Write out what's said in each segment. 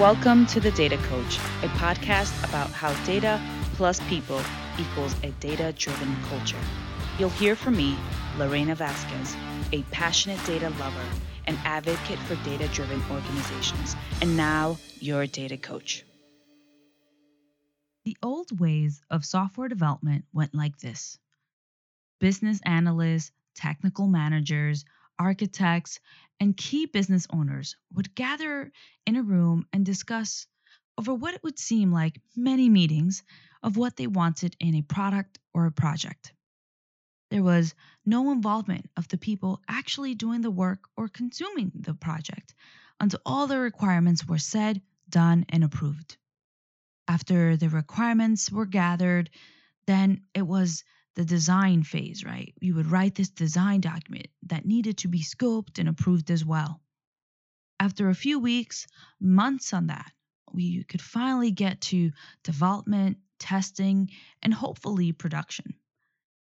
Welcome to The Data Coach, a podcast about how data plus people equals a data driven culture. You'll hear from me, Lorena Vasquez, a passionate data lover and advocate for data driven organizations, and now your data coach. The old ways of software development went like this business analysts, technical managers, architects, and key business owners would gather in a room and discuss over what it would seem like many meetings of what they wanted in a product or a project. There was no involvement of the people actually doing the work or consuming the project until all the requirements were said, done, and approved. After the requirements were gathered, then it was the design phase, right? You would write this design document that needed to be scoped and approved as well. After a few weeks, months on that, we could finally get to development, testing, and hopefully production.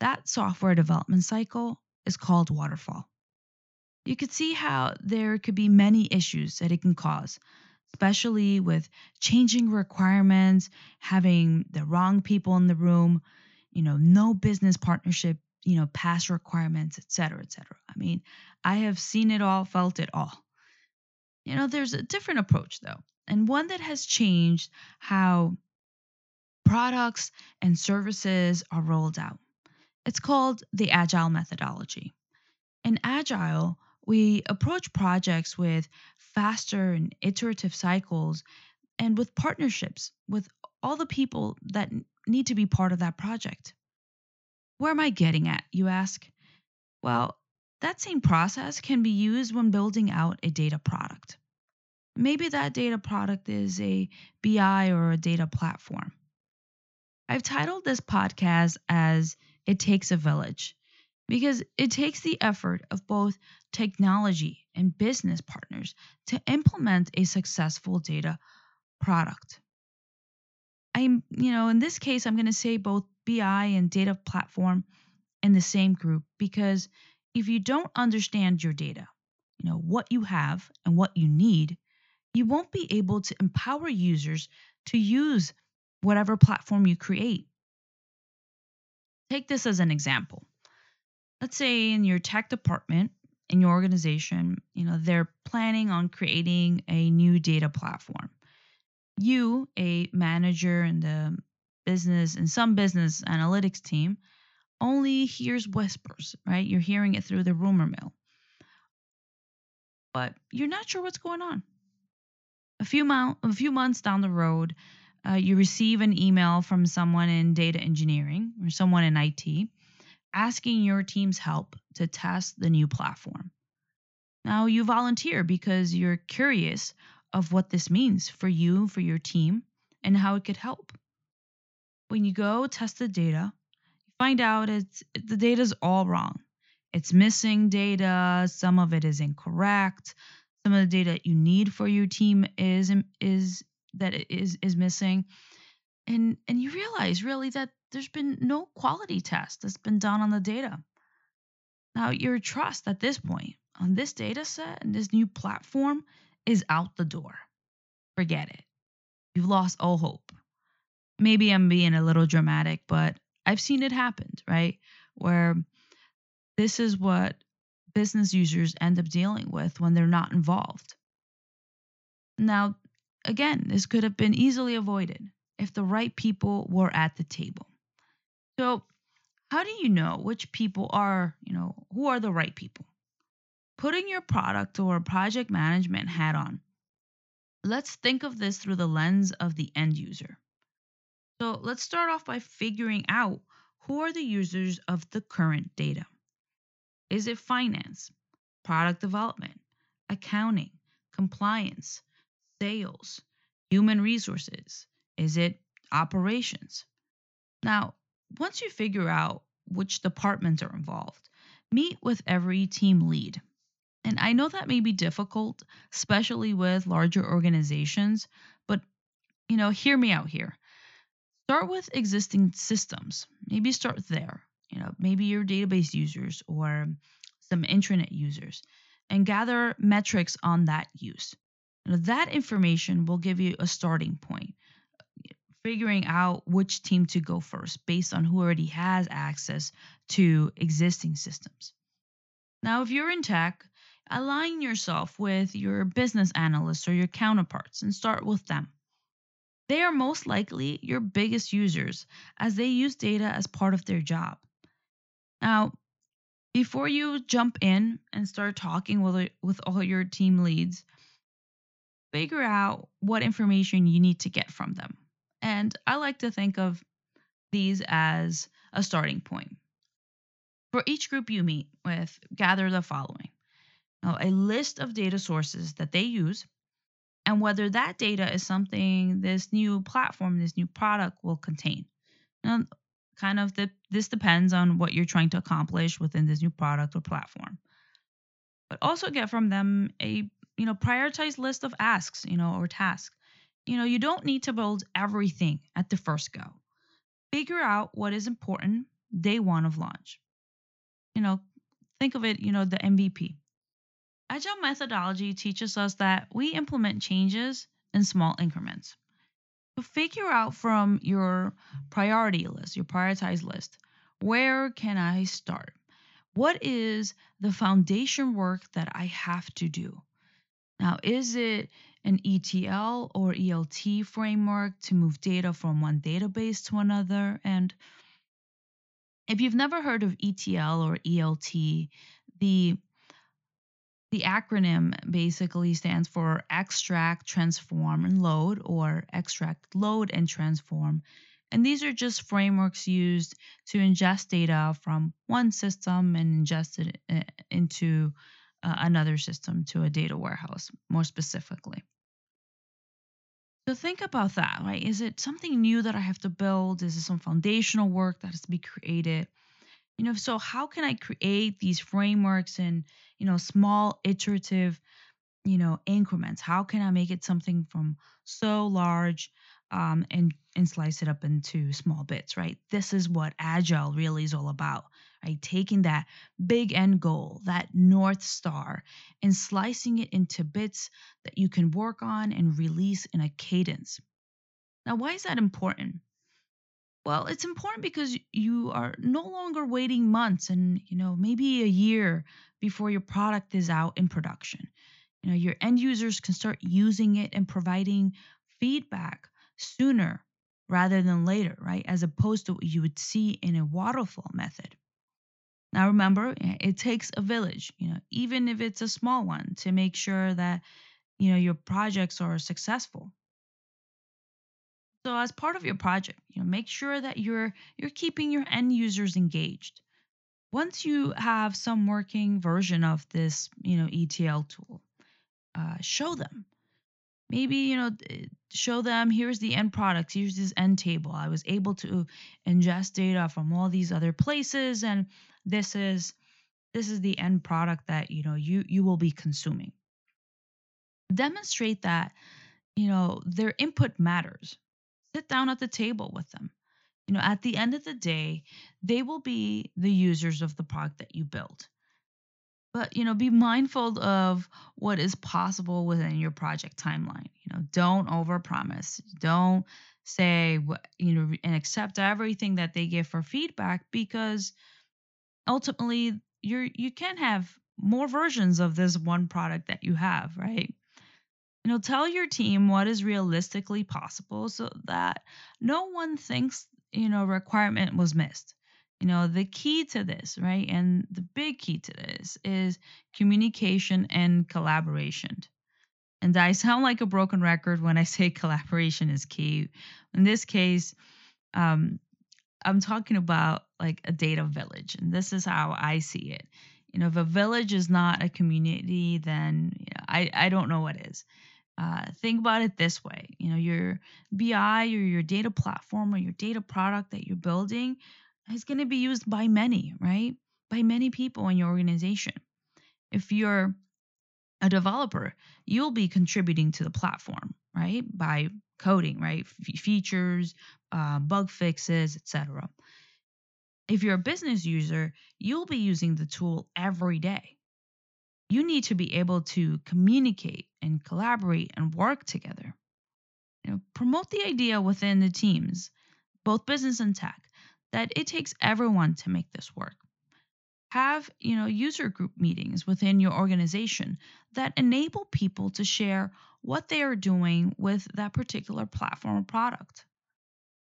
That software development cycle is called waterfall. You could see how there could be many issues that it can cause, especially with changing requirements, having the wrong people in the room, you know, no business partnership, you know, past requirements, et cetera, et cetera. I mean, I have seen it all, felt it all. You know, there's a different approach though, and one that has changed how products and services are rolled out. It's called the Agile methodology. In Agile, we approach projects with faster and iterative cycles and with partnerships with all the people that need to be part of that project. Where am I getting at, you ask? Well, that same process can be used when building out a data product. Maybe that data product is a BI or a data platform. I've titled this podcast as It Takes a Village because it takes the effort of both technology and business partners to implement a successful data product. I'm, you know, in this case, I'm going to say both BI and data platform in the same group because if you don't understand your data, you know, what you have and what you need, you won't be able to empower users to use whatever platform you create. Take this as an example. Let's say in your tech department in your organization, you know, they're planning on creating a new data platform you, a manager in the business and some business analytics team, only hears whispers, right? You're hearing it through the rumor mill. But you're not sure what's going on. A few, mo- a few months down the road, uh, you receive an email from someone in data engineering or someone in IT asking your team's help to test the new platform. Now, you volunteer because you're curious of what this means for you, for your team, and how it could help. When you go test the data, you find out it's the data is all wrong. It's missing data, some of it is incorrect, some of the data you need for your team is is that is is missing. And and you realize really that there's been no quality test that's been done on the data. Now your trust at this point on this data set and this new platform is out the door. Forget it. You've lost all hope. Maybe I'm being a little dramatic, but I've seen it happen, right? Where this is what business users end up dealing with when they're not involved. Now, again, this could have been easily avoided if the right people were at the table. So, how do you know which people are, you know, who are the right people? Putting your product or project management hat on. Let's think of this through the lens of the end user. So let's start off by figuring out who are the users of the current data. Is it finance, product development, accounting, compliance, sales, human resources? Is it operations? Now, once you figure out which departments are involved, meet with every team lead and I know that may be difficult, especially with larger organizations, but you know, hear me out here. Start with existing systems. Maybe start there. You know, maybe your database users or some intranet users and gather metrics on that use. Know, that information will give you a starting point, figuring out which team to go first based on who already has access to existing systems. Now, if you're in tech, align yourself with your business analysts or your counterparts and start with them. They are most likely your biggest users as they use data as part of their job. Now, before you jump in and start talking with, with all your team leads, figure out what information you need to get from them. And I like to think of these as a starting point. For each group you meet with, gather the following Uh, a list of data sources that they use and whether that data is something this new platform, this new product will contain. Now, kind of the, this depends on what you're trying to accomplish within this new product or platform. But also get from them a you know prioritized list of asks, you know, or tasks. You know, you don't need to build everything at the first go. Figure out what is important day one of launch. You know, think of it, you know, the MVP. Agile methodology teaches us that we implement changes in small increments. So figure out from your priority list, your prioritized list, where can I start? What is the foundation work that I have to do? Now, is it an ETL or ELT framework to move data from one database to another? And if you've never heard of ETL or ELT, the the acronym basically stands for extract, transform, and load, or extract, load, and transform. And these are just frameworks used to ingest data from one system and ingest it uh, into uh, another system to a data warehouse, more specifically. So think about that, right? Is it something new that I have to build? Is it some foundational work that has to be created? You know, so how can I create these frameworks and you know, small iterative, you know, increments. How can I make it something from so large um, and and slice it up into small bits, right? This is what agile really is all about, right? Taking that big end goal, that north star, and slicing it into bits that you can work on and release in a cadence. Now, why is that important? Well, it's important because you are no longer waiting months and, you know, maybe a year before your product is out in production. You know, your end users can start using it and providing feedback sooner rather than later, right? As opposed to what you would see in a waterfall method. Now remember, it takes a village, you know, even if it's a small one to make sure that, you know, your projects are successful. So as part of your project, you know, make sure that you're you're keeping your end users engaged. Once you have some working version of this, you know, ETL tool, uh, show them. Maybe you know, show them here's the end product, here's this end table. I was able to ingest data from all these other places, and this is this is the end product that you know you you will be consuming. Demonstrate that you know their input matters sit down at the table with them. You know, at the end of the day, they will be the users of the product that you build. But, you know, be mindful of what is possible within your project timeline. You know, don't overpromise. Don't say, you know, and accept everything that they give for feedback because ultimately you're you can have more versions of this one product that you have, right? You know tell your team what is realistically possible so that no one thinks you know requirement was missed. You know the key to this right and the big key to this is communication and collaboration. And i sound like a broken record when i say collaboration is key. In this case um, i'm talking about like a data village and this is how i see it. You know if a village is not a community then you know, i i don't know what is uh, think about it this way you know your bi or your data platform or your data product that you're building is going to be used by many right? By many people in your organization. If you're a developer you'll be contributing to the platform right? By coding right? F- features uh, bug fixes etc if you're a business user you'll be using the tool every day you need to be able to communicate and collaborate and work together. You know, promote the idea within the teams, both business and tech, that it takes everyone to make this work. Have, you know, user group meetings within your organization that enable people to share what they are doing with that particular platform or product.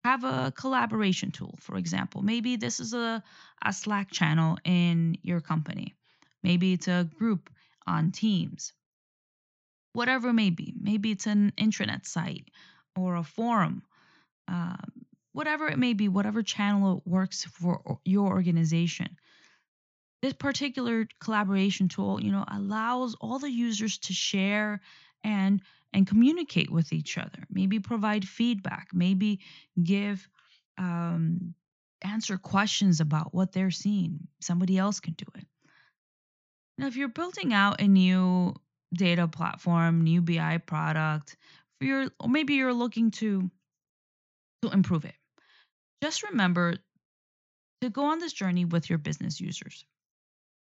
Have a collaboration tool, for example. Maybe this is a, a Slack channel in your company. Maybe it's a group on Teams. Whatever it may be. Maybe it's an intranet site or a forum. Um, whatever it may be, whatever channel works for your organization. This particular collaboration tool, you know, allows all the users to share and and communicate with each other. Maybe provide feedback. Maybe give um, answer questions about what they're seeing. Somebody else can do it. Now, if you're building out a new data platform, new BI product, for your, or maybe you're looking to to improve it, just remember to go on this journey with your business users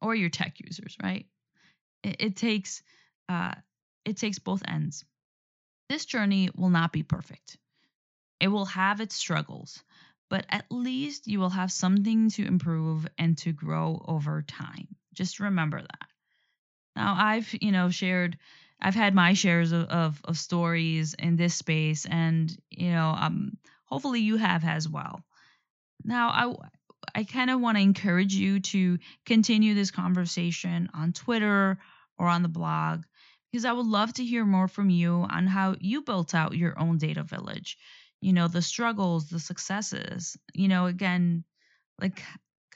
or your tech users, right? It, it takes uh, it takes both ends. This journey will not be perfect. It will have its struggles, but at least you will have something to improve and to grow over time. Just remember that. Now, I've, you know, shared I've had my shares of, of, of stories in this space, and you know, um, hopefully you have as well. Now, I I kind of want to encourage you to continue this conversation on Twitter or on the blog because I would love to hear more from you on how you built out your own data village. You know, the struggles, the successes. You know, again, like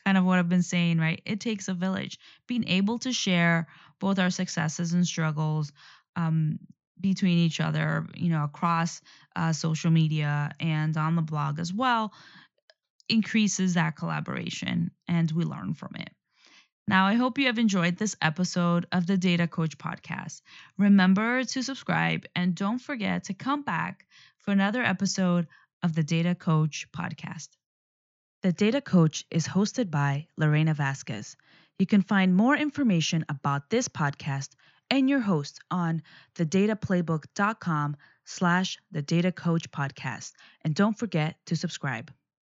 kind of what I've been saying, right? It takes a village. Being able to share both our successes and struggles um, between each other, you know, across uh, social media and on the blog as well, increases that collaboration and we learn from it. Now, I hope you have enjoyed this episode of the Data Coach podcast. Remember to subscribe and don't forget to come back for another episode of the Data Coach podcast. The Data Coach is hosted by Lorena Vasquez. You can find more information about this podcast and your host on thedataplaybook.com slash the data coach podcast. And don't forget to subscribe.